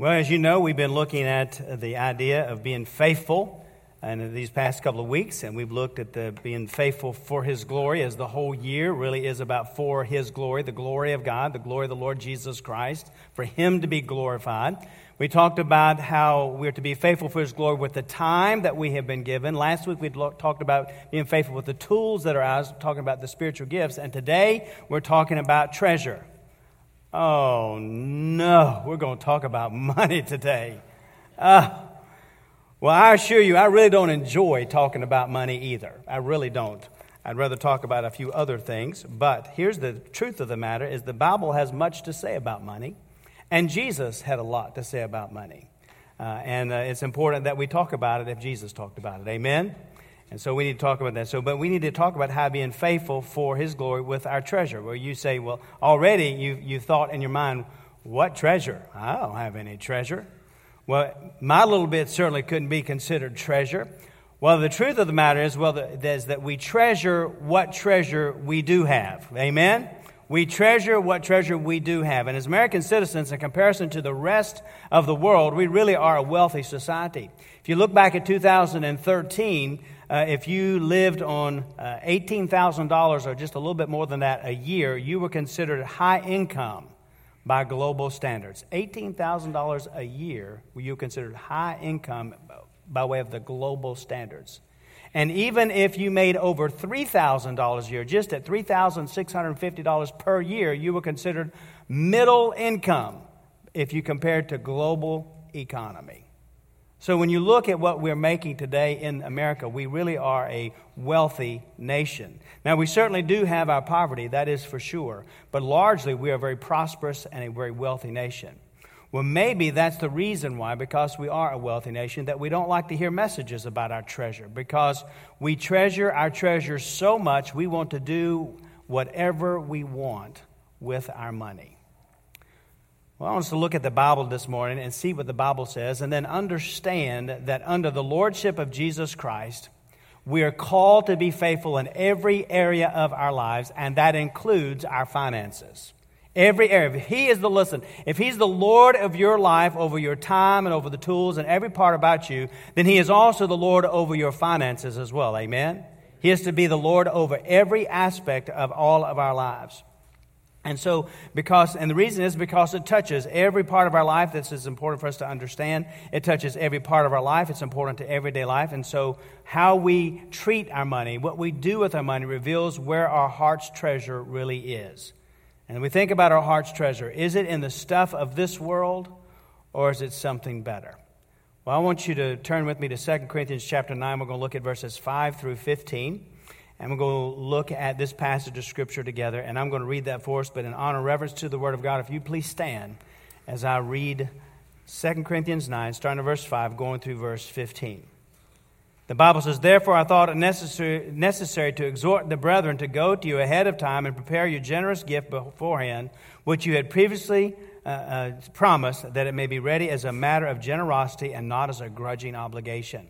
Well, as you know, we've been looking at the idea of being faithful in these past couple of weeks, and we've looked at the being faithful for His glory, as the whole year really is about for His glory, the glory of God, the glory of the Lord Jesus Christ, for Him to be glorified. We talked about how we're to be faithful for His glory with the time that we have been given. Last week we talked about being faithful with the tools that are ours, talking about the spiritual gifts, and today we're talking about treasure. Oh, no, we're going to talk about money today. Uh, well, I assure you, I really don't enjoy talking about money either. I really don't. I'd rather talk about a few other things. But here's the truth of the matter is the Bible has much to say about money, and Jesus had a lot to say about money. Uh, and uh, it's important that we talk about it if Jesus talked about it. Amen? And so we need to talk about that. So, but we need to talk about how being faithful for His glory with our treasure. Where you say, well, already you you thought in your mind, what treasure? I don't have any treasure. Well, my little bit certainly couldn't be considered treasure. Well, the truth of the matter is, well, is that we treasure what treasure we do have. Amen. We treasure what treasure we do have. And as American citizens, in comparison to the rest of the world, we really are a wealthy society. If you look back at 2013, uh, if you lived on uh, $18,000 or just a little bit more than that a year, you were considered high income by global standards. $18,000 a year, you considered high income by way of the global standards. And even if you made over $3,000 a year, just at $3,650 per year, you were considered middle income if you compared to global economy. So when you look at what we're making today in America, we really are a wealthy nation. Now, we certainly do have our poverty, that is for sure, but largely we are a very prosperous and a very wealthy nation. Well, maybe that's the reason why, because we are a wealthy nation, that we don't like to hear messages about our treasure, because we treasure our treasure so much we want to do whatever we want with our money. Well, I want us to look at the Bible this morning and see what the Bible says, and then understand that under the Lordship of Jesus Christ, we are called to be faithful in every area of our lives, and that includes our finances. Every area. If He is the, listen, if He's the Lord of your life over your time and over the tools and every part about you, then He is also the Lord over your finances as well. Amen? He is to be the Lord over every aspect of all of our lives. And so, because, and the reason is because it touches every part of our life. This is important for us to understand. It touches every part of our life. It's important to everyday life. And so, how we treat our money, what we do with our money, reveals where our heart's treasure really is. And we think about our heart's treasure. Is it in the stuff of this world, or is it something better? Well, I want you to turn with me to 2 Corinthians chapter 9. We're going to look at verses 5 through 15. And we're going to look at this passage of Scripture together. And I'm going to read that for us. But in honor reverence to the Word of God, if you please stand as I read 2 Corinthians 9, starting at verse 5, going through verse 15. The Bible says, Therefore I thought it necessary, necessary to exhort the brethren to go to you ahead of time and prepare your generous gift beforehand, which you had previously uh, uh, promised, that it may be ready as a matter of generosity and not as a grudging obligation.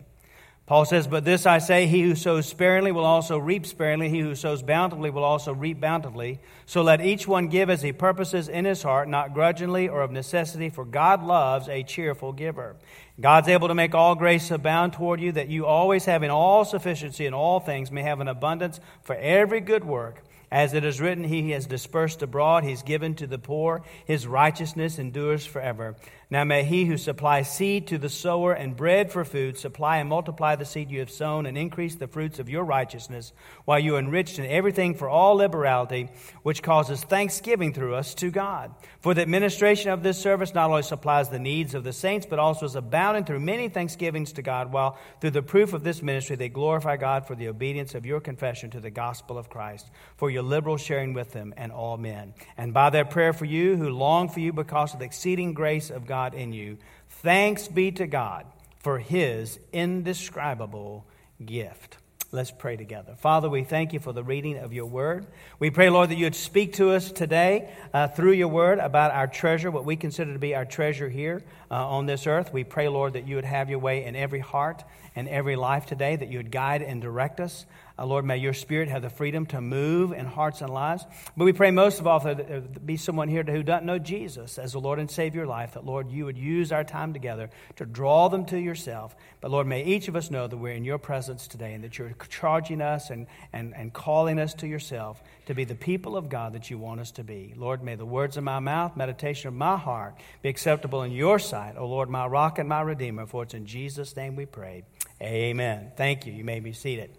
Paul says, But this I say, he who sows sparingly will also reap sparingly, he who sows bountifully will also reap bountifully. So let each one give as he purposes in his heart, not grudgingly or of necessity, for God loves a cheerful giver. God's able to make all grace abound toward you, that you always having all sufficiency in all things may have an abundance for every good work. As it is written, He has dispersed abroad, He's given to the poor, His righteousness endures forever. Now may he who supplies seed to the sower and bread for food supply and multiply the seed you have sown and increase the fruits of your righteousness, while you enriched in everything for all liberality, which causes thanksgiving through us to God. For the administration of this service not only supplies the needs of the saints, but also is abounding through many thanksgivings to God, while through the proof of this ministry they glorify God for the obedience of your confession to the gospel of Christ, for your liberal sharing with them and all men. And by their prayer for you, who long for you because of the exceeding grace of God God in you. Thanks be to God for his indescribable gift. Let's pray together. Father, we thank you for the reading of your word. We pray, Lord, that you would speak to us today uh, through your word about our treasure, what we consider to be our treasure here uh, on this earth. We pray, Lord, that you would have your way in every heart and every life today, that you would guide and direct us. Uh, Lord, may your spirit have the freedom to move in hearts and lives. But we pray most of all that there be someone here who doesn't know Jesus as the Lord and Savior of life, that, Lord, you would use our time together to draw them to yourself. But, Lord, may each of us know that we're in your presence today and that you're charging us and, and, and calling us to yourself to be the people of God that you want us to be. Lord, may the words of my mouth, meditation of my heart be acceptable in your sight. O Lord, my rock and my redeemer, for it's in Jesus' name we pray. Amen. Thank you. You may be seated.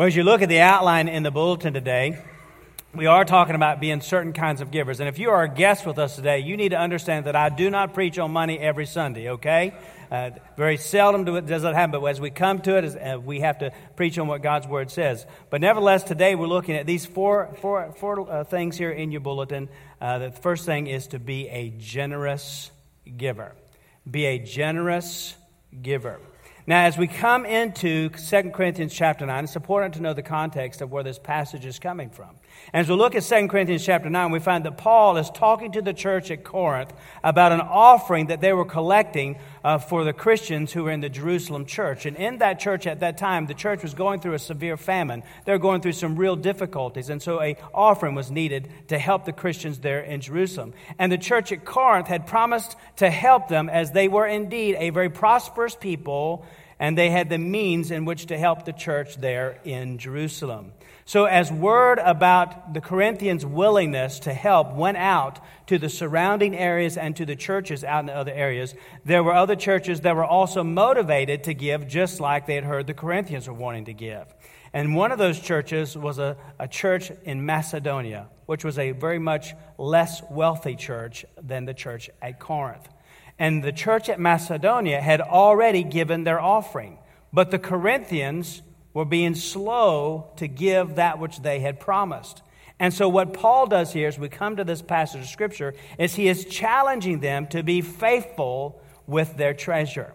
Well, as you look at the outline in the bulletin today, we are talking about being certain kinds of givers. And if you are a guest with us today, you need to understand that I do not preach on money every Sunday, okay? Uh, very seldom do it, does that happen, but as we come to it, uh, we have to preach on what God's Word says. But nevertheless, today we're looking at these four, four, four uh, things here in your bulletin. Uh, the first thing is to be a generous giver. Be a generous giver. Now, as we come into 2 Corinthians chapter 9, it's important to know the context of where this passage is coming from. As we look at 2 Corinthians chapter 9, we find that Paul is talking to the church at Corinth about an offering that they were collecting uh, for the Christians who were in the Jerusalem church. And in that church at that time, the church was going through a severe famine. They were going through some real difficulties. And so a offering was needed to help the Christians there in Jerusalem. And the church at Corinth had promised to help them as they were indeed a very prosperous people and they had the means in which to help the church there in Jerusalem. So, as word about the Corinthians' willingness to help went out to the surrounding areas and to the churches out in the other areas, there were other churches that were also motivated to give, just like they had heard the Corinthians were wanting to give. And one of those churches was a, a church in Macedonia, which was a very much less wealthy church than the church at Corinth. And the church at Macedonia had already given their offering. But the Corinthians were being slow to give that which they had promised. And so, what Paul does here as we come to this passage of Scripture is he is challenging them to be faithful with their treasure,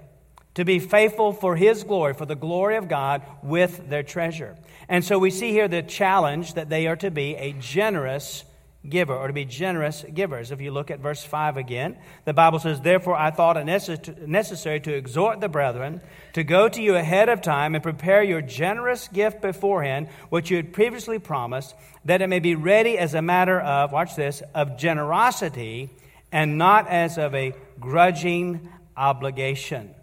to be faithful for his glory, for the glory of God with their treasure. And so, we see here the challenge that they are to be a generous giver or to be generous givers. If you look at verse 5 again, the Bible says, Therefore I thought it necessary to exhort the brethren to go to you ahead of time and prepare your generous gift beforehand, which you had previously promised, that it may be ready as a matter of, watch this, of generosity and not as of a grudging obligation.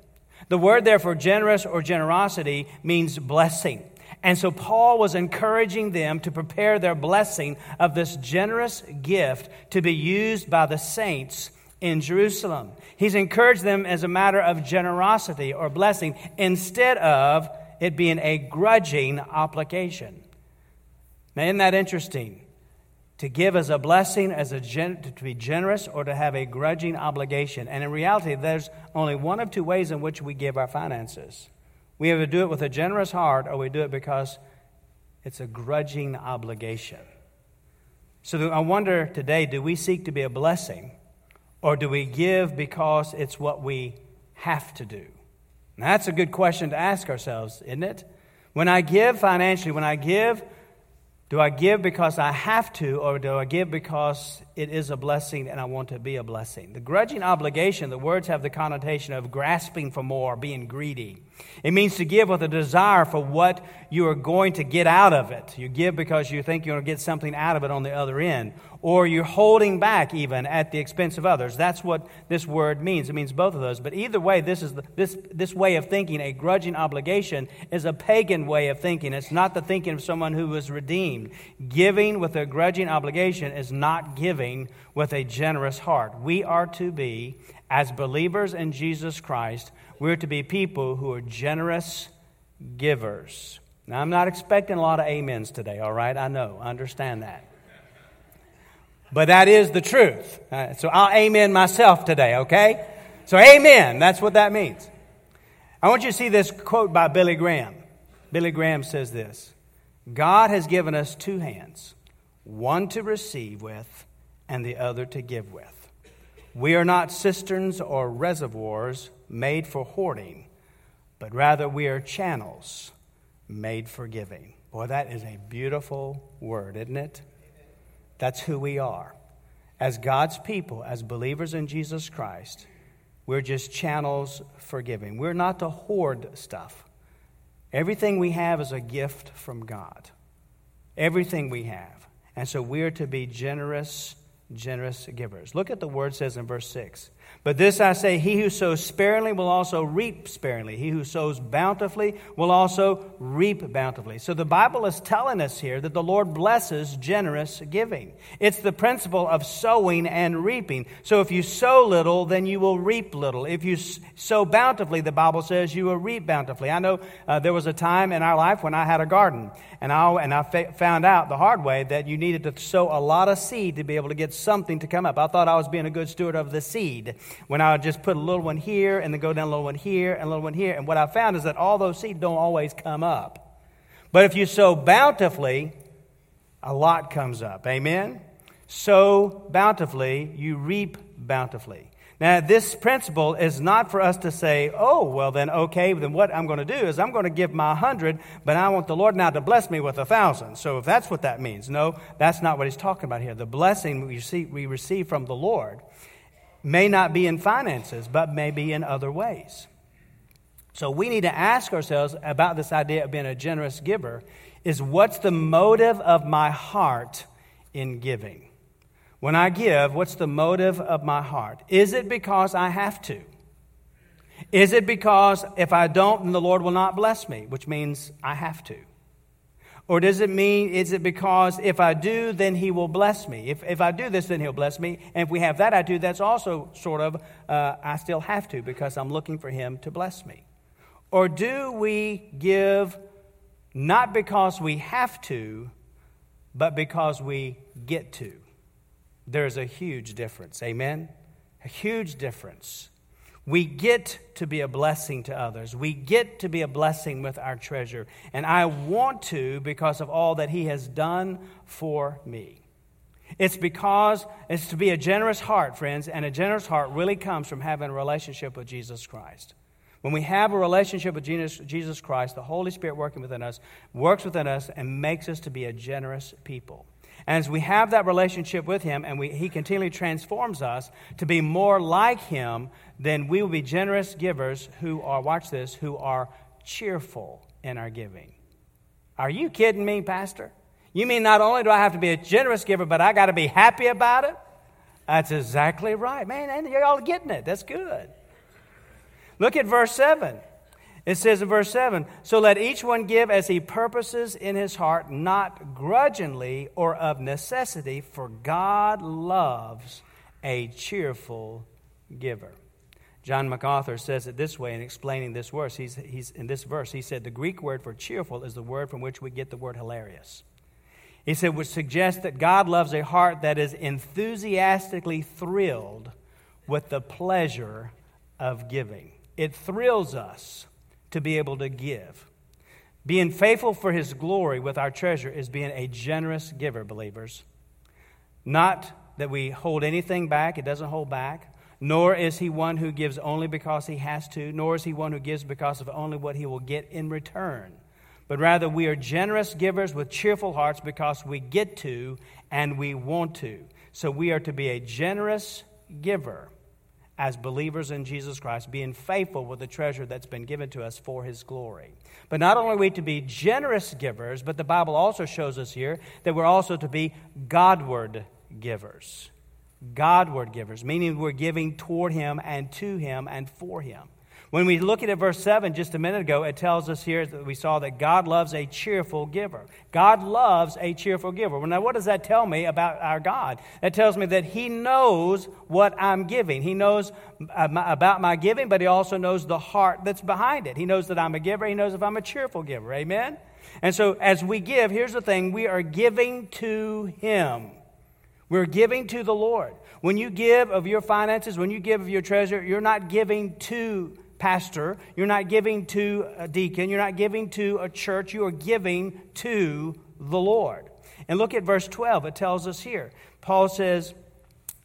The word, therefore, generous or generosity means blessing. And so Paul was encouraging them to prepare their blessing of this generous gift to be used by the saints in Jerusalem. He's encouraged them as a matter of generosity or blessing instead of it being a grudging obligation. Now, isn't that interesting? To give as a blessing, as a gen- to be generous, or to have a grudging obligation. And in reality, there's only one of two ways in which we give our finances. We either do it with a generous heart or we do it because it's a grudging obligation. So I wonder today do we seek to be a blessing or do we give because it's what we have to do? That's a good question to ask ourselves, isn't it? When I give financially, when I give, do I give because I have to, or do I give because it is a blessing and I want to be a blessing? The grudging obligation, the words have the connotation of grasping for more, being greedy. It means to give with a desire for what you are going to get out of it. You give because you think you're going to get something out of it on the other end. Or you're holding back even at the expense of others. That's what this word means. It means both of those. But either way, this, is the, this, this way of thinking, a grudging obligation, is a pagan way of thinking. It's not the thinking of someone who was redeemed. Giving with a grudging obligation is not giving with a generous heart. We are to be, as believers in Jesus Christ, we're to be people who are generous givers. Now, I'm not expecting a lot of amens today, all right? I know, I understand that. But that is the truth. Uh, so I'll amen myself today, okay? So, amen, that's what that means. I want you to see this quote by Billy Graham. Billy Graham says this God has given us two hands, one to receive with and the other to give with. We are not cisterns or reservoirs made for hoarding, but rather we are channels made for giving. Boy, that is a beautiful word, isn't it? That's who we are. As God's people, as believers in Jesus Christ, we're just channels for giving. We're not to hoard stuff. Everything we have is a gift from God. Everything we have. And so we are to be generous, generous givers. Look at the word says in verse 6 but this I say he who sows sparingly will also reap sparingly. He who sows bountifully will also reap bountifully. So the Bible is telling us here that the Lord blesses generous giving. It's the principle of sowing and reaping. So if you sow little, then you will reap little. If you sow bountifully, the Bible says you will reap bountifully. I know uh, there was a time in our life when I had a garden, and I, and I fa- found out the hard way that you needed to sow a lot of seed to be able to get something to come up. I thought I was being a good steward of the seed when I would just put a little one here and then go down a little one here and a little one here. And what I found is that all those seeds don't always come up. But if you sow bountifully, a lot comes up. Amen? Sow bountifully, you reap bountifully. Now, this principle is not for us to say, oh, well, then, okay, then what I'm going to do is I'm going to give my hundred, but I want the Lord now to bless me with a thousand. So, if that's what that means, no, that's not what he's talking about here. The blessing we receive, we receive from the Lord may not be in finances, but may be in other ways. So we need to ask ourselves about this idea of being a generous giver is what's the motive of my heart in giving? When I give, what's the motive of my heart? Is it because I have to? Is it because if I don't, then the Lord will not bless me, which means I have to? Or does it mean, is it because if I do, then he will bless me? If, if I do this, then he'll bless me. And if we have that attitude, that's also sort of, uh, I still have to because I'm looking for him to bless me. Or do we give not because we have to, but because we get to? There's a huge difference. Amen? A huge difference. We get to be a blessing to others. We get to be a blessing with our treasure. And I want to because of all that He has done for me. It's because it's to be a generous heart, friends, and a generous heart really comes from having a relationship with Jesus Christ. When we have a relationship with Jesus Christ, the Holy Spirit working within us works within us and makes us to be a generous people. As we have that relationship with Him and we, He continually transforms us to be more like Him, then we will be generous givers who are, watch this, who are cheerful in our giving. Are you kidding me, Pastor? You mean not only do I have to be a generous giver, but I got to be happy about it? That's exactly right. Man, and you're all getting it. That's good. Look at verse 7. It says in verse 7 So let each one give as he purposes in his heart, not grudgingly or of necessity, for God loves a cheerful giver. John MacArthur says it this way in explaining this verse. He's, he's, in this verse, he said the Greek word for cheerful is the word from which we get the word hilarious. He said, which suggests that God loves a heart that is enthusiastically thrilled with the pleasure of giving. It thrills us to be able to give. Being faithful for his glory with our treasure is being a generous giver, believers. Not that we hold anything back, it doesn't hold back. Nor is he one who gives only because he has to, nor is he one who gives because of only what he will get in return. But rather, we are generous givers with cheerful hearts because we get to and we want to. So we are to be a generous giver as believers in Jesus Christ, being faithful with the treasure that's been given to us for his glory. But not only are we to be generous givers, but the Bible also shows us here that we're also to be Godward givers. Godward givers, meaning we're giving toward him and to him and for him. When we look at verse 7 just a minute ago, it tells us here that we saw that God loves a cheerful giver. God loves a cheerful giver. Well, now, what does that tell me about our God? That tells me that He knows what I'm giving. He knows uh, about my giving, but He also knows the heart that's behind it. He knows that I'm a giver. He knows if I'm a cheerful giver. Amen? And so, as we give, here's the thing we are giving to Him. We're giving to the Lord. When you give of your finances, when you give of your treasure, you're not giving to pastor, you're not giving to a deacon, you're not giving to a church, you are giving to the Lord. And look at verse 12, it tells us here. Paul says,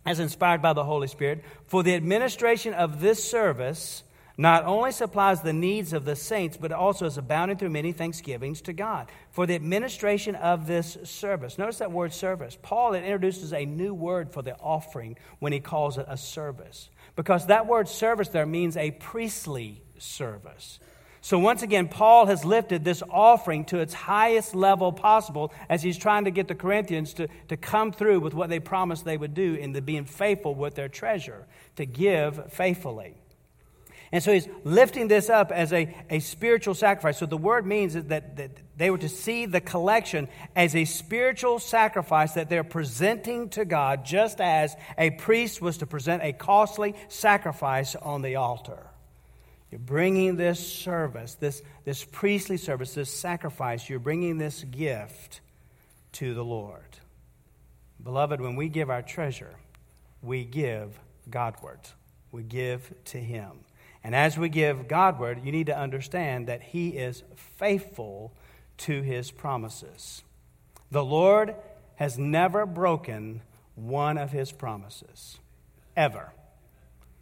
as inspired by the Holy Spirit, for the administration of this service not only supplies the needs of the saints, but also is abounding through many thanksgivings to God for the administration of this service. Notice that word service. Paul introduces a new word for the offering when he calls it a service because that word service there means a priestly service. So, once again, Paul has lifted this offering to its highest level possible as he's trying to get the Corinthians to, to come through with what they promised they would do in the being faithful with their treasure, to give faithfully. And so he's lifting this up as a, a spiritual sacrifice. So the word means that, that they were to see the collection as a spiritual sacrifice that they're presenting to God, just as a priest was to present a costly sacrifice on the altar. You're bringing this service, this, this priestly service, this sacrifice, you're bringing this gift to the Lord. Beloved, when we give our treasure, we give Godward. We give to Him. And as we give Godward, you need to understand that He is faithful to His promises. The Lord has never broken one of His promises, ever.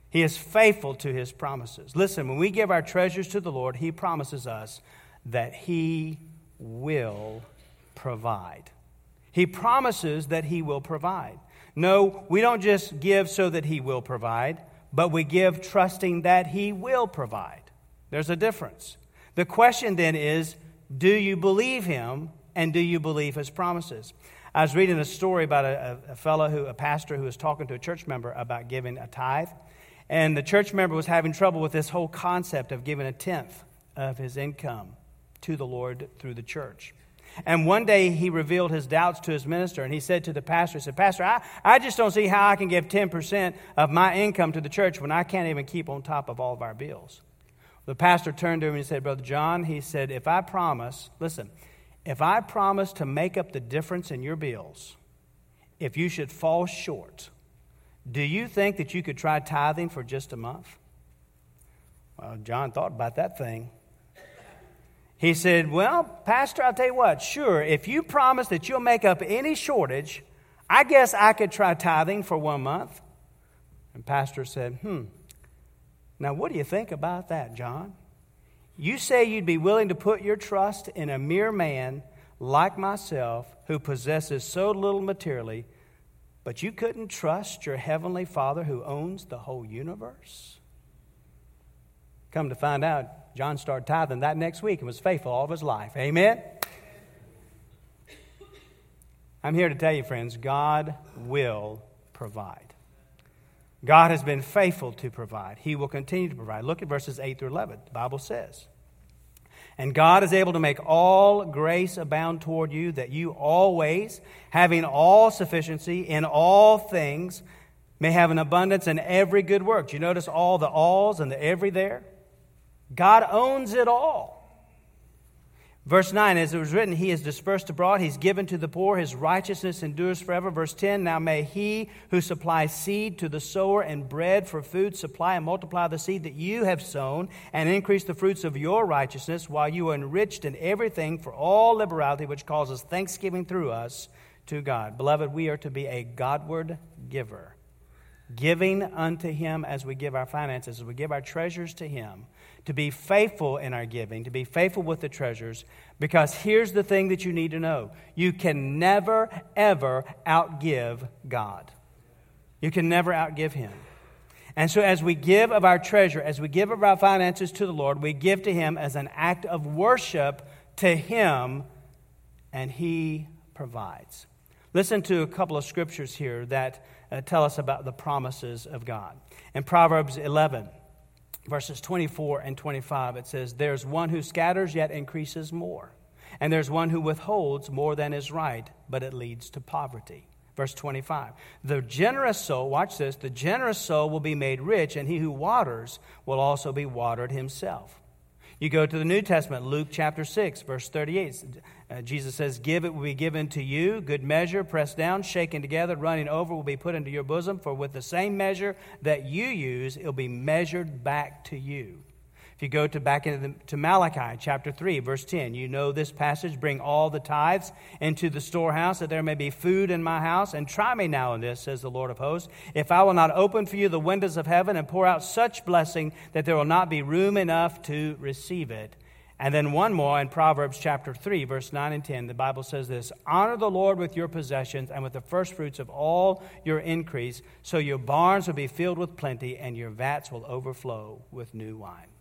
He is faithful to His promises. Listen, when we give our treasures to the Lord, He promises us that He will provide. He promises that He will provide. No, we don't just give so that He will provide but we give trusting that He will provide. There's a difference. The question then is do you believe Him and do you believe His promises? I was reading a story about a, a, fellow who, a pastor who was talking to a church member about giving a tithe. And the church member was having trouble with this whole concept of giving a tenth of his income to the Lord through the church. And one day he revealed his doubts to his minister, and he said to the pastor, he said, Pastor, I, I just don't see how I can give 10% of my income to the church when I can't even keep on top of all of our bills. The pastor turned to him and said, Brother John, he said, if I promise, listen, if I promise to make up the difference in your bills, if you should fall short, do you think that you could try tithing for just a month? Well, John thought about that thing. He said, Well, Pastor, I'll tell you what, sure, if you promise that you'll make up any shortage, I guess I could try tithing for one month. And Pastor said, Hmm, now what do you think about that, John? You say you'd be willing to put your trust in a mere man like myself who possesses so little materially, but you couldn't trust your heavenly Father who owns the whole universe? Come to find out, John started tithing that next week and was faithful all of his life. Amen? I'm here to tell you, friends, God will provide. God has been faithful to provide. He will continue to provide. Look at verses 8 through 11. The Bible says, And God is able to make all grace abound toward you, that you always, having all sufficiency in all things, may have an abundance in every good work. Do you notice all the alls and the every there? God owns it all. Verse 9, as it was written, He is dispersed abroad, He's given to the poor, His righteousness endures forever. Verse 10, now may He who supplies seed to the sower and bread for food supply and multiply the seed that you have sown and increase the fruits of your righteousness while you are enriched in everything for all liberality, which causes thanksgiving through us to God. Beloved, we are to be a Godward giver, giving unto Him as we give our finances, as we give our treasures to Him to be faithful in our giving, to be faithful with the treasures, because here's the thing that you need to know you can never, ever outgive God. You can never outgive Him. And so, as we give of our treasure, as we give of our finances to the Lord, we give to Him as an act of worship to Him, and He provides. Listen to a couple of scriptures here that uh, tell us about the promises of God. In Proverbs 11, verses 24 and 25, it says, There's one who scatters yet increases more, and there's one who withholds more than is right, but it leads to poverty. Verse 25, the generous soul, watch this, the generous soul will be made rich, and he who waters will also be watered himself. You go to the New Testament, Luke chapter 6, verse 38. Uh, Jesus says, Give it will be given to you, good measure, pressed down, shaken together, running over will be put into your bosom. For with the same measure that you use, it'll be measured back to you. If you go to back into the, to Malachi chapter 3, verse 10, you know this passage bring all the tithes into the storehouse, that there may be food in my house. And try me now in this, says the Lord of hosts, if I will not open for you the windows of heaven and pour out such blessing that there will not be room enough to receive it. And then one more in Proverbs chapter 3, verse 9 and 10. The Bible says this Honor the Lord with your possessions and with the firstfruits of all your increase, so your barns will be filled with plenty and your vats will overflow with new wine.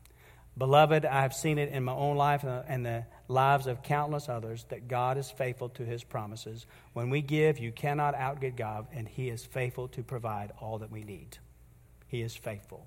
Beloved, I have seen it in my own life uh, and the lives of countless others that God is faithful to his promises. When we give, you cannot outgive God, and he is faithful to provide all that we need. He is faithful.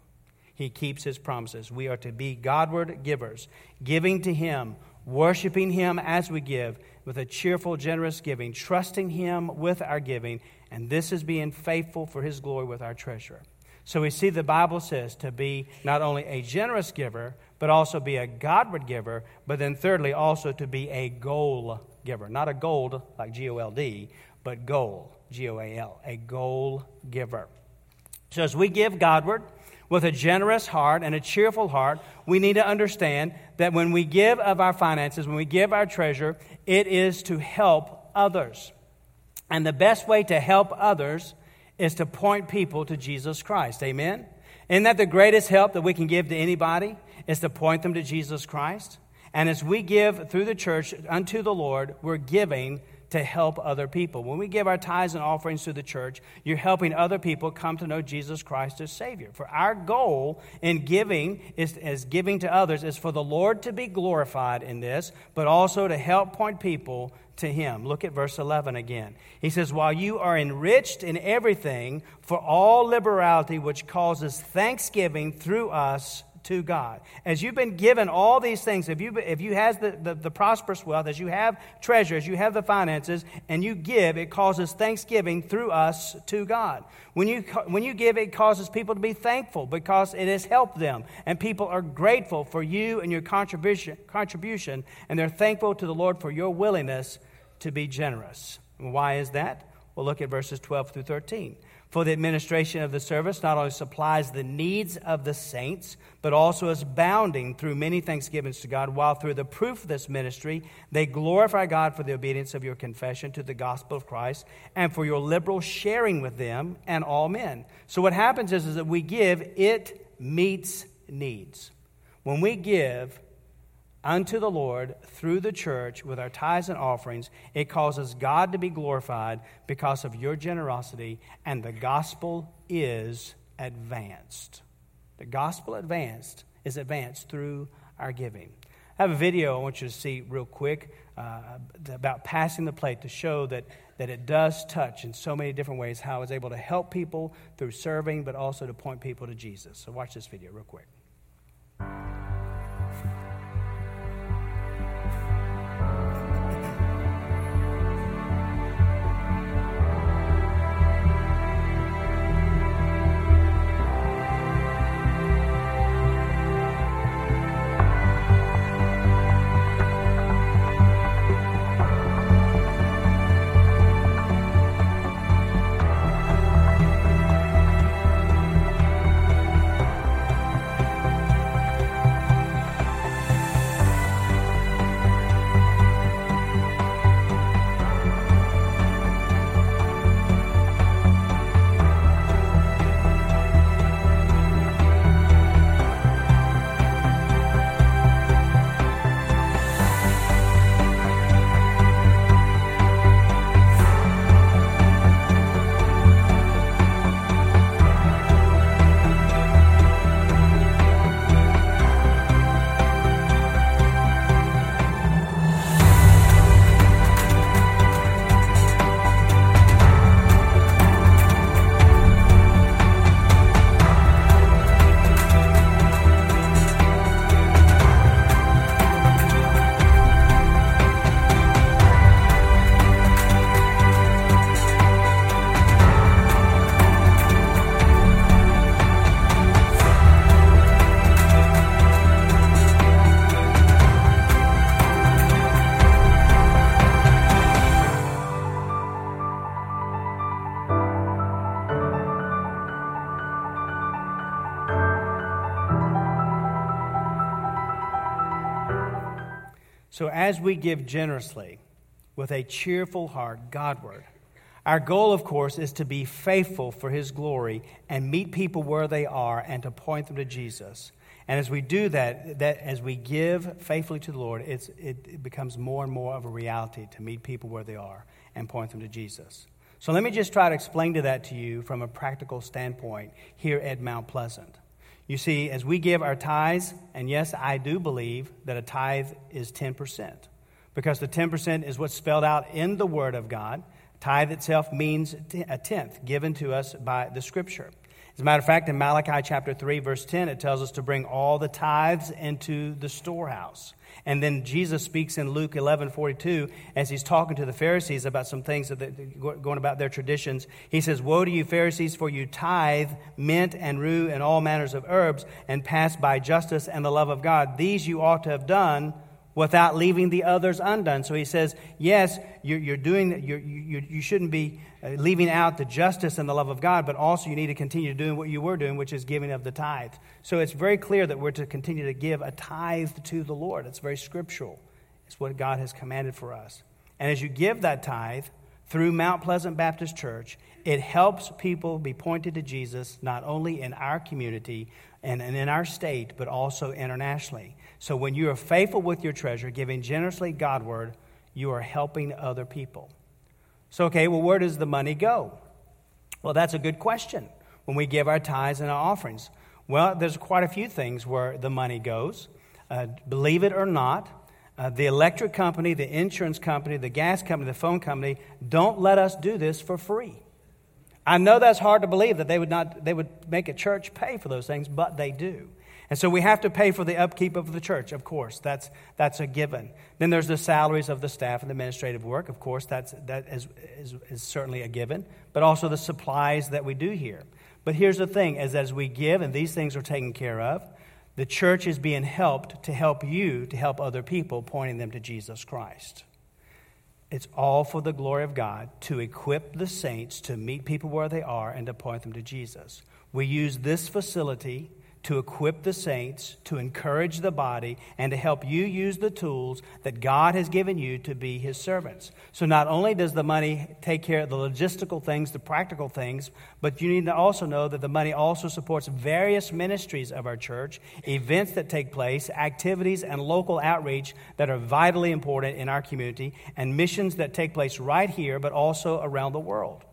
He keeps his promises. We are to be Godward givers, giving to him, worshiping him as we give, with a cheerful, generous giving, trusting him with our giving, and this is being faithful for his glory with our treasure. So we see the Bible says to be not only a generous giver, but also be a Godward giver, but then thirdly, also to be a goal giver. Not a gold like G O L D, but goal, G O A L, a goal giver. So as we give Godward with a generous heart and a cheerful heart, we need to understand that when we give of our finances, when we give our treasure, it is to help others. And the best way to help others is to point people to Jesus Christ. Amen? Isn't that the greatest help that we can give to anybody? Is to point them to Jesus Christ? And as we give through the church unto the Lord, we're giving to help other people. When we give our tithes and offerings to the church, you're helping other people come to know Jesus Christ as Savior. For our goal in giving is, is giving to others is for the Lord to be glorified in this, but also to help point people to him. Look at verse 11 again. He says, While you are enriched in everything for all liberality, which causes thanksgiving through us to God. As you've been given all these things, if you, if you have the, the, the, prosperous wealth, as you have treasures, you have the finances, and you give, it causes thanksgiving through us to God. When you, when you give, it causes people to be thankful because it has helped them. And people are grateful for you and your contribution, contribution and they're thankful to the Lord for your willingness to be generous. Why is that? Well, look at verses 12 through 13. For the administration of the service not only supplies the needs of the saints, but also is bounding through many thanksgivings to God, while through the proof of this ministry, they glorify God for the obedience of your confession to the gospel of Christ and for your liberal sharing with them and all men. So, what happens is, is that we give, it meets needs. When we give, unto the Lord through the church with our tithes and offerings, it causes God to be glorified because of your generosity, and the gospel is advanced. The gospel advanced is advanced through our giving. I have a video I want you to see real quick uh, about passing the plate to show that, that it does touch in so many different ways how it's able to help people through serving, but also to point people to Jesus. So, watch this video real quick. As we give generously with a cheerful heart Godward, our goal, of course, is to be faithful for His glory and meet people where they are and to point them to Jesus. And as we do that, that as we give faithfully to the Lord, it, it becomes more and more of a reality to meet people where they are and point them to Jesus. So let me just try to explain to that to you from a practical standpoint here at Mount Pleasant. You see, as we give our tithes, and yes, I do believe that a tithe is 10%, because the 10% is what's spelled out in the Word of God. Tithe itself means a tenth given to us by the Scripture. As a matter of fact, in Malachi chapter 3, verse 10, it tells us to bring all the tithes into the storehouse. And then Jesus speaks in Luke 11 42 as he's talking to the Pharisees about some things that going about their traditions. He says, Woe to you, Pharisees, for you tithe mint and rue and all manners of herbs and pass by justice and the love of God. These you ought to have done without leaving the others undone. So he says, yes, you're, you're doing, you're, you, you shouldn't be uh, leaving out the justice and the love of God, but also you need to continue doing what you were doing, which is giving of the tithe. So it's very clear that we're to continue to give a tithe to the Lord. It's very scriptural. It's what God has commanded for us. And as you give that tithe through Mount Pleasant Baptist Church, it helps people be pointed to Jesus not only in our community and, and in our state, but also internationally. So when you are faithful with your treasure, giving generously Godward, you are helping other people. So, okay, well, where does the money go? Well, that's a good question when we give our tithes and our offerings. Well, there's quite a few things where the money goes. Uh, believe it or not, uh, the electric company, the insurance company, the gas company, the phone company don't let us do this for free. I know that's hard to believe that they would not they would make a church pay for those things, but they do. And so we have to pay for the upkeep of the church, of course. That's, that's a given. Then there's the salaries of the staff and the administrative work. Of course, that's, that is, is, is certainly a given. But also the supplies that we do here. But here's the thing as, as we give and these things are taken care of, the church is being helped to help you to help other people, pointing them to Jesus Christ. It's all for the glory of God to equip the saints to meet people where they are and to point them to Jesus. We use this facility to equip the saints, to encourage the body, and to help you use the tools that God has given you to be his servants. So not only does the money take care of the logistical things, the practical things, but you need to also know that the money also supports various ministries of our church, events that take place, activities and local outreach that are vitally important in our community, and missions that take place right here, but also around the world.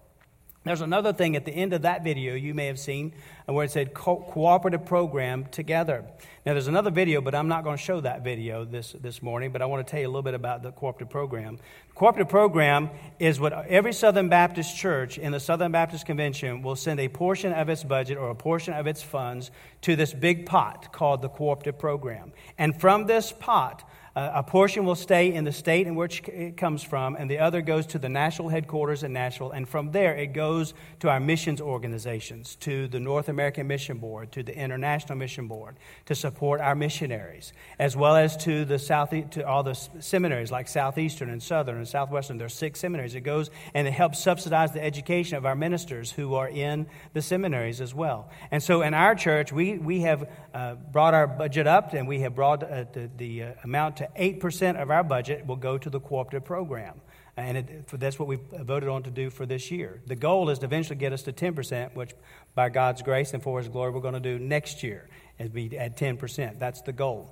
There's another thing at the end of that video you may have seen where it said co- cooperative program together. Now, there's another video, but I'm not going to show that video this, this morning, but I want to tell you a little bit about the cooperative program. The cooperative program is what every Southern Baptist church in the Southern Baptist Convention will send a portion of its budget or a portion of its funds to this big pot called the cooperative program. And from this pot, uh, a portion will stay in the state in which it comes from, and the other goes to the national headquarters in Nashville. And from there, it goes to our missions organizations, to the North American Mission Board, to the International Mission Board, to support our missionaries, as well as to the South, to all the seminaries like Southeastern and Southern and Southwestern. There are six seminaries. It goes and it helps subsidize the education of our ministers who are in the seminaries as well. And so, in our church, we we have uh, brought our budget up, and we have brought uh, the, the uh, amount to to 8% of our budget will go to the cooperative program. And it, that's what we voted on to do for this year. The goal is to eventually get us to 10%, which by God's grace and for His glory, we're going to do next year, and be at 10%. That's the goal.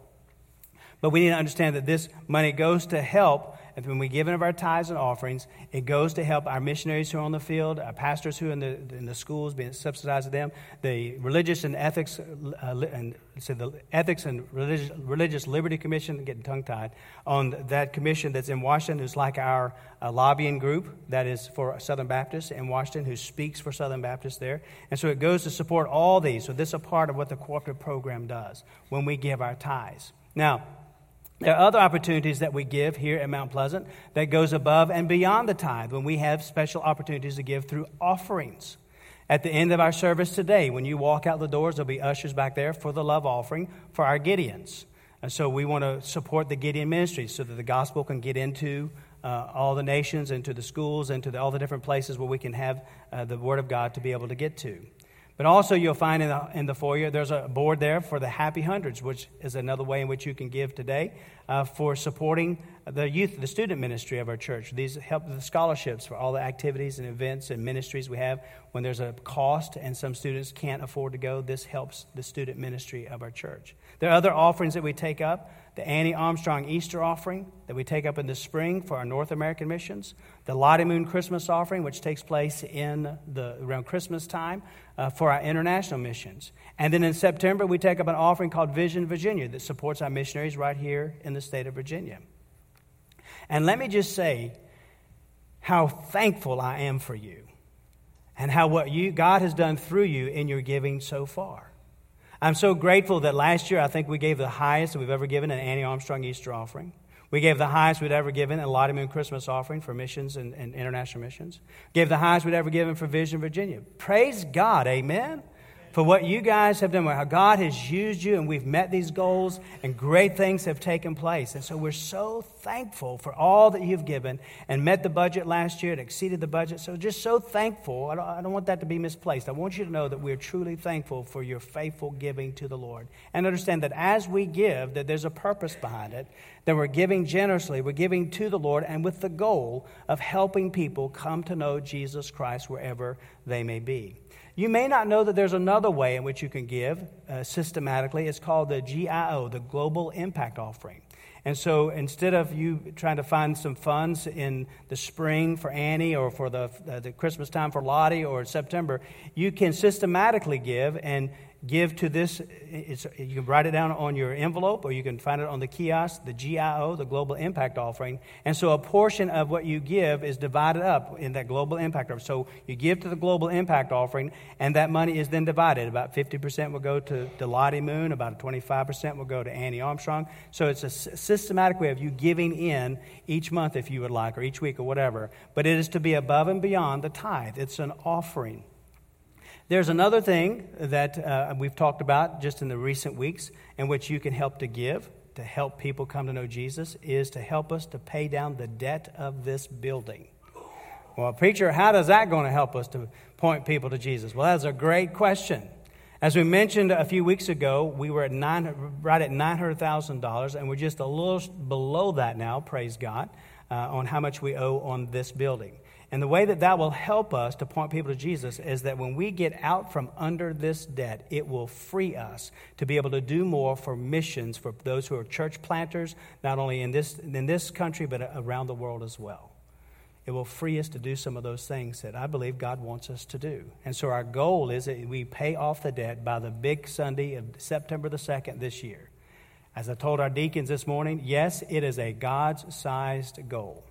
But we need to understand that this money goes to help and when we give of our tithes and offerings, it goes to help our missionaries who are on the field, our pastors who are in the, in the schools, being subsidized to them, the religious and ethics, uh, and so the ethics and religious, religious liberty commission, getting tongue tied, on that commission that's in Washington, who's like our uh, lobbying group that is for Southern Baptists in Washington, who speaks for Southern Baptists there. And so it goes to support all these. So this is a part of what the cooperative program does when we give our tithes. Now, there are other opportunities that we give here at Mount Pleasant that goes above and beyond the tithe when we have special opportunities to give through offerings. At the end of our service today, when you walk out the doors, there'll be ushers back there for the love offering for our Gideons. And so we want to support the Gideon ministry so that the gospel can get into uh, all the nations, into the schools, into the, all the different places where we can have uh, the Word of God to be able to get to. But also, you'll find in the, in the foyer, there's a board there for the Happy Hundreds, which is another way in which you can give today uh, for supporting the youth, the student ministry of our church. These help the scholarships for all the activities and events and ministries we have. When there's a cost and some students can't afford to go, this helps the student ministry of our church. There are other offerings that we take up the Annie Armstrong Easter offering that we take up in the spring for our North American missions, the Lottie Moon Christmas offering, which takes place in the around Christmas time uh, for our international missions. And then in September, we take up an offering called Vision Virginia that supports our missionaries right here in the state of Virginia. And let me just say how thankful I am for you and how what you, God has done through you in your giving so far. I'm so grateful that last year I think we gave the highest we've ever given an Annie Armstrong Easter offering. We gave the highest we'd ever given a Lottie Christmas offering for missions and, and international missions. Gave the highest we'd ever given for Vision Virginia. Praise God, amen for what you guys have done, how God has used you, and we've met these goals, and great things have taken place. And so we're so thankful for all that you've given and met the budget last year and exceeded the budget. So just so thankful. I don't, I don't want that to be misplaced. I want you to know that we're truly thankful for your faithful giving to the Lord. And understand that as we give, that there's a purpose behind it, that we're giving generously, we're giving to the Lord, and with the goal of helping people come to know Jesus Christ wherever they may be. You may not know that there's another way in which you can give uh, systematically. It's called the GIO, the Global Impact Offering. And so instead of you trying to find some funds in the spring for Annie or for the, uh, the Christmas time for Lottie or September, you can systematically give and give to this. you can write it down on your envelope or you can find it on the kiosk, the GIO, the Global Impact Offering. And so a portion of what you give is divided up in that Global Impact Offering. So you give to the Global Impact Offering, and that money is then divided. About 50% will go to, to Moon, about 25% will go to Annie Armstrong. So it's a systematic way of you giving in each month if you would like, or each week, or whatever. But it is to be above and beyond the tithe, it's an offering. There's another thing that uh, we've talked about just in the recent weeks in which you can help to give to help people come to know Jesus is to help us to pay down the debt of this building. Well, preacher, how does that going to help us to point people to Jesus? Well, that's a great question. As we mentioned a few weeks ago, we were at nine, right at $900,000, and we're just a little below that now, praise God, uh, on how much we owe on this building. And the way that that will help us to point people to Jesus is that when we get out from under this debt, it will free us to be able to do more for missions for those who are church planters, not only in this, in this country, but around the world as well. It will free us to do some of those things that I believe God wants us to do. And so our goal is that we pay off the debt by the big Sunday of September the 2nd this year. As I told our deacons this morning, yes, it is a God's sized goal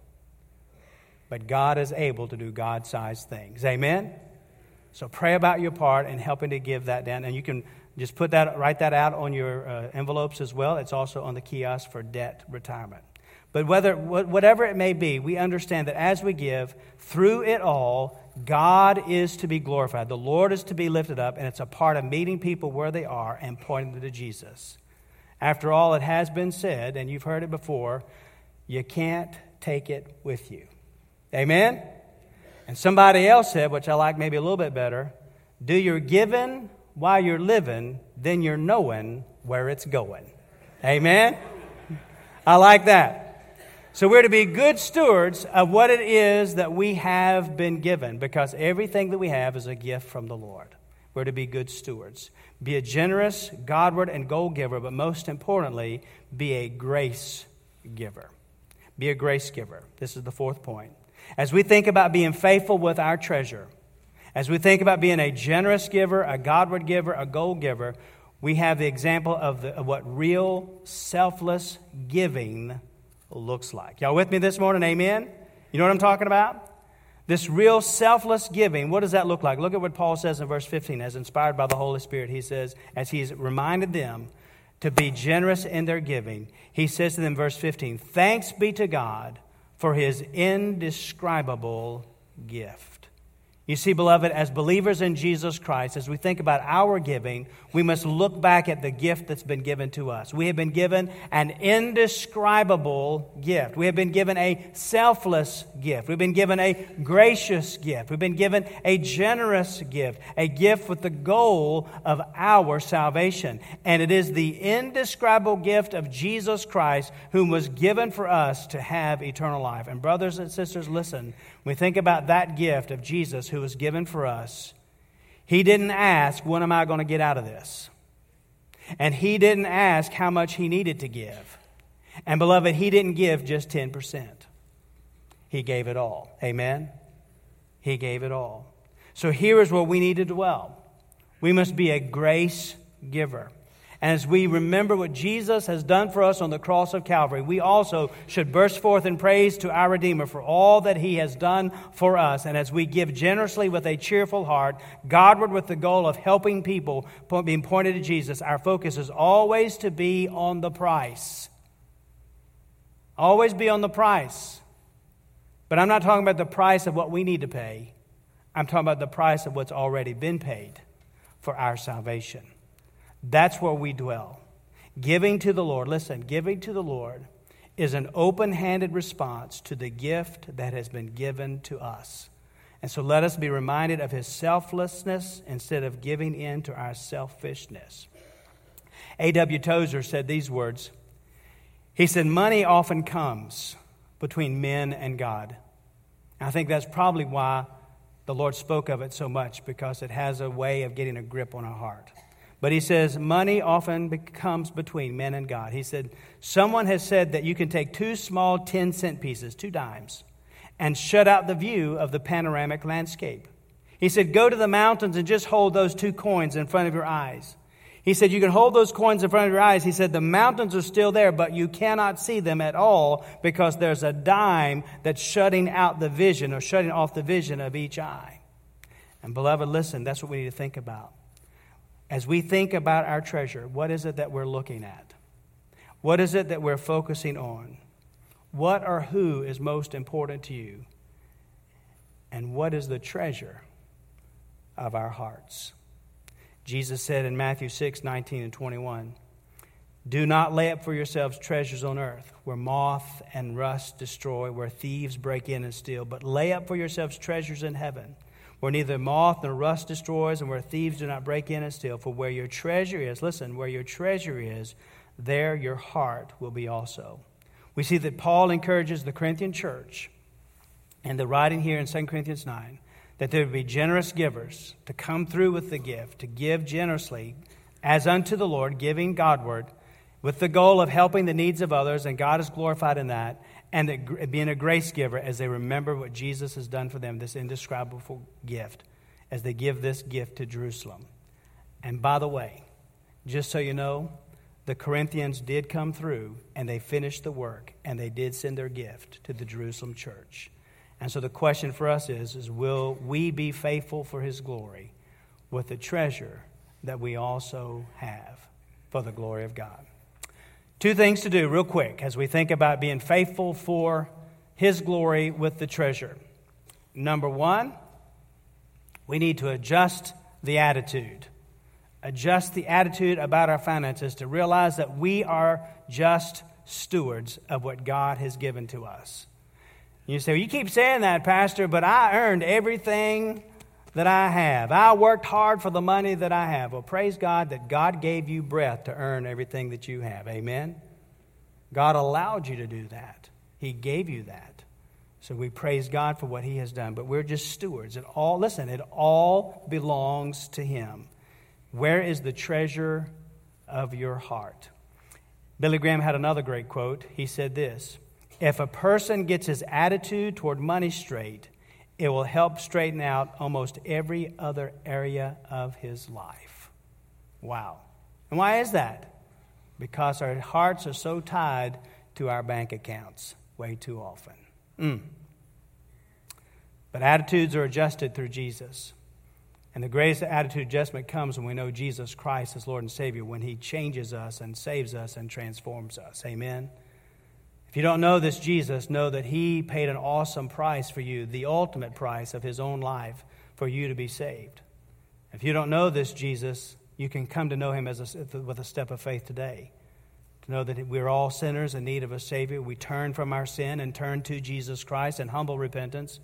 but God is able to do God sized things. Amen? So pray about your part and helping to give that down. And you can just put that, write that out on your uh, envelopes as well. It's also on the kiosk for debt retirement. But whether, whatever it may be, we understand that as we give, through it all, God is to be glorified. The Lord is to be lifted up, and it's a part of meeting people where they are and pointing them to Jesus. After all, it has been said, and you've heard it before, you can't take it with you. Amen? And somebody else said, which I like maybe a little bit better do your giving while you're living, then you're knowing where it's going. Amen? I like that. So we're to be good stewards of what it is that we have been given because everything that we have is a gift from the Lord. We're to be good stewards. Be a generous, Godward, and goal giver, but most importantly, be a grace giver. Be a grace giver. This is the fourth point. As we think about being faithful with our treasure, as we think about being a generous giver, a Godward giver, a goal giver, we have the example of, the, of what real selfless giving looks like. Y'all with me this morning? Amen? You know what I'm talking about? This real selfless giving, what does that look like? Look at what Paul says in verse 15. As inspired by the Holy Spirit, he says, as he's reminded them to be generous in their giving, he says to them, verse 15, Thanks be to God for his indescribable gift. You see, beloved, as believers in Jesus Christ, as we think about our giving, we must look back at the gift that's been given to us. We have been given an indescribable gift. We have been given a selfless gift. We've been given a gracious gift. We've been given a generous gift, a gift with the goal of our salvation. And it is the indescribable gift of Jesus Christ, whom was given for us to have eternal life. And, brothers and sisters, listen we think about that gift of Jesus who was given for us, he didn't ask, What am I going to get out of this? And he didn't ask how much he needed to give. And beloved, he didn't give just 10%. He gave it all. Amen? He gave it all. So here is where we need to dwell. We must be a grace giver. And as we remember what Jesus has done for us on the cross of Calvary, we also should burst forth in praise to our Redeemer for all that he has done for us. And as we give generously with a cheerful heart, Godward with the goal of helping people being pointed to Jesus, our focus is always to be on the price. Always be on the price. But I'm not talking about the price of what we need to pay. I'm talking about the price of what's already been paid for our salvation. That's where we dwell. Giving to the Lord, listen, giving to the Lord is an open handed response to the gift that has been given to us. And so let us be reminded of his selflessness instead of giving in to our selfishness. A.W. Tozer said these words He said, Money often comes between men and God. I think that's probably why the Lord spoke of it so much, because it has a way of getting a grip on our heart. But he says, money often becomes between men and God. He said, someone has said that you can take two small 10 cent pieces, two dimes, and shut out the view of the panoramic landscape. He said, go to the mountains and just hold those two coins in front of your eyes. He said, You can hold those coins in front of your eyes. He said, The mountains are still there, but you cannot see them at all because there's a dime that's shutting out the vision or shutting off the vision of each eye. And, beloved, listen, that's what we need to think about. As we think about our treasure, what is it that we're looking at? What is it that we're focusing on? What or who is most important to you? And what is the treasure of our hearts? Jesus said in Matthew 6 19 and 21, Do not lay up for yourselves treasures on earth, where moth and rust destroy, where thieves break in and steal, but lay up for yourselves treasures in heaven where neither moth nor rust destroys, and where thieves do not break in and steal. For where your treasure is, listen, where your treasure is, there your heart will be also. We see that Paul encourages the Corinthian church, and the writing here in 2 Corinthians 9, that there would be generous givers to come through with the gift, to give generously as unto the Lord, giving Godward, with the goal of helping the needs of others, and God is glorified in that, and being a grace giver as they remember what Jesus has done for them, this indescribable gift, as they give this gift to Jerusalem. And by the way, just so you know, the Corinthians did come through and they finished the work and they did send their gift to the Jerusalem church. And so the question for us is, is will we be faithful for his glory with the treasure that we also have for the glory of God? Two things to do, real quick, as we think about being faithful for His glory with the treasure. Number one, we need to adjust the attitude. Adjust the attitude about our finances to realize that we are just stewards of what God has given to us. You say, well, You keep saying that, Pastor, but I earned everything that I have. I worked hard for the money that I have. Well, praise God that God gave you breath to earn everything that you have. Amen? God allowed you to do that, He gave you that. So we praise God for what He has done. But we're just stewards. It all, listen, it all belongs to Him. Where is the treasure of your heart? Billy Graham had another great quote. He said this If a person gets his attitude toward money straight, it will help straighten out almost every other area of his life. Wow. And why is that? Because our hearts are so tied to our bank accounts way too often. Mm. But attitudes are adjusted through Jesus. And the greatest attitude adjustment comes when we know Jesus Christ as Lord and Savior, when He changes us and saves us and transforms us. Amen. If you don't know this Jesus, know that He paid an awesome price for you, the ultimate price of His own life for you to be saved. If you don't know this Jesus, you can come to know Him as a, with a step of faith today. To know that we're all sinners in need of a Savior. We turn from our sin and turn to Jesus Christ in humble repentance,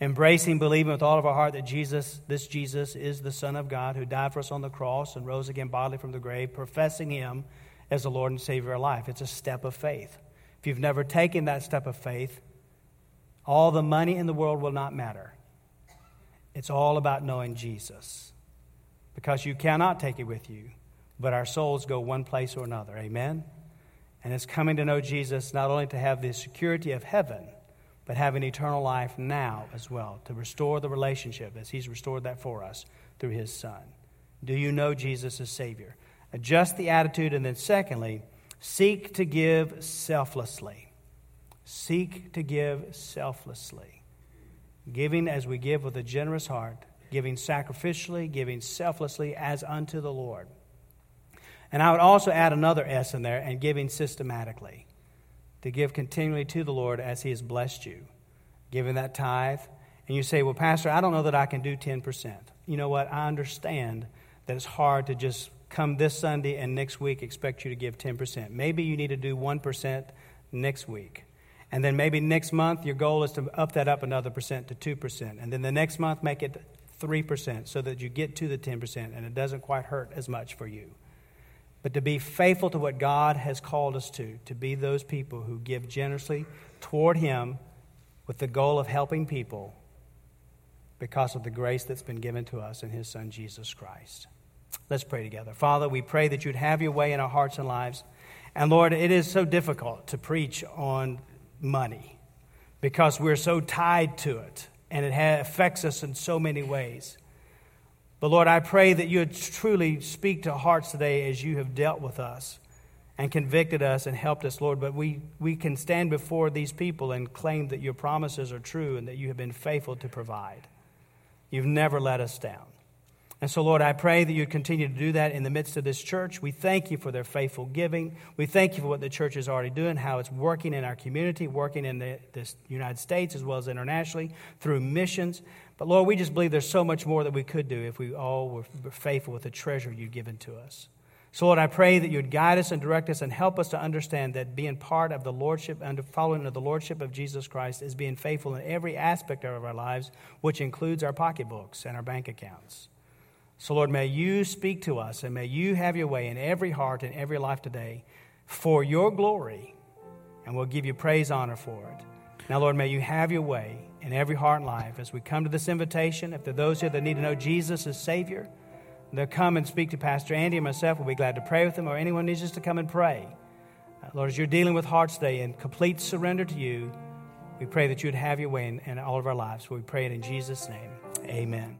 embracing, believing with all of our heart that Jesus, this Jesus, is the Son of God who died for us on the cross and rose again bodily from the grave, professing Him as the Lord and Savior of our life. It's a step of faith. If you've never taken that step of faith, all the money in the world will not matter. It's all about knowing Jesus. Because you cannot take it with you, but our souls go one place or another. Amen? And it's coming to know Jesus not only to have the security of heaven, but having eternal life now as well, to restore the relationship as He's restored that for us through His Son. Do you know Jesus as Savior? Adjust the attitude. And then, secondly, seek to give selflessly. Seek to give selflessly. Giving as we give with a generous heart, giving sacrificially, giving selflessly as unto the Lord. And I would also add another S in there and giving systematically. To give continually to the Lord as He has blessed you. Giving that tithe. And you say, Well, Pastor, I don't know that I can do 10%. You know what? I understand that it's hard to just come this Sunday and next week expect you to give 10%. Maybe you need to do 1% next week. And then maybe next month your goal is to up that up another percent to 2%. And then the next month make it 3% so that you get to the 10% and it doesn't quite hurt as much for you. But to be faithful to what God has called us to, to be those people who give generously toward Him with the goal of helping people because of the grace that's been given to us in His Son, Jesus Christ. Let's pray together. Father, we pray that you'd have your way in our hearts and lives. And Lord, it is so difficult to preach on money because we're so tied to it and it affects us in so many ways. But Lord, I pray that you would truly speak to hearts today as you have dealt with us and convicted us and helped us, Lord. But we, we can stand before these people and claim that your promises are true and that you have been faithful to provide. You've never let us down. And so, Lord, I pray that you'd continue to do that in the midst of this church. We thank you for their faithful giving. We thank you for what the church is already doing, how it's working in our community, working in the, United States as well as internationally through missions. But Lord, we just believe there's so much more that we could do if we all were faithful with the treasure you've given to us. So, Lord, I pray that you'd guide us and direct us and help us to understand that being part of the Lordship and following the Lordship of Jesus Christ is being faithful in every aspect of our lives, which includes our pocketbooks and our bank accounts. So, Lord, may you speak to us and may you have your way in every heart and every life today for your glory, and we'll give you praise, honor for it. Now, Lord, may you have your way in every heart and life as we come to this invitation. If there are those here that need to know Jesus as Savior, they'll come and speak to Pastor Andy and myself. We'll be glad to pray with them, or anyone needs us to come and pray. Uh, Lord, as you're dealing with hearts today in complete surrender to you, we pray that you'd have your way in, in all of our lives. We pray it in Jesus' name. Amen.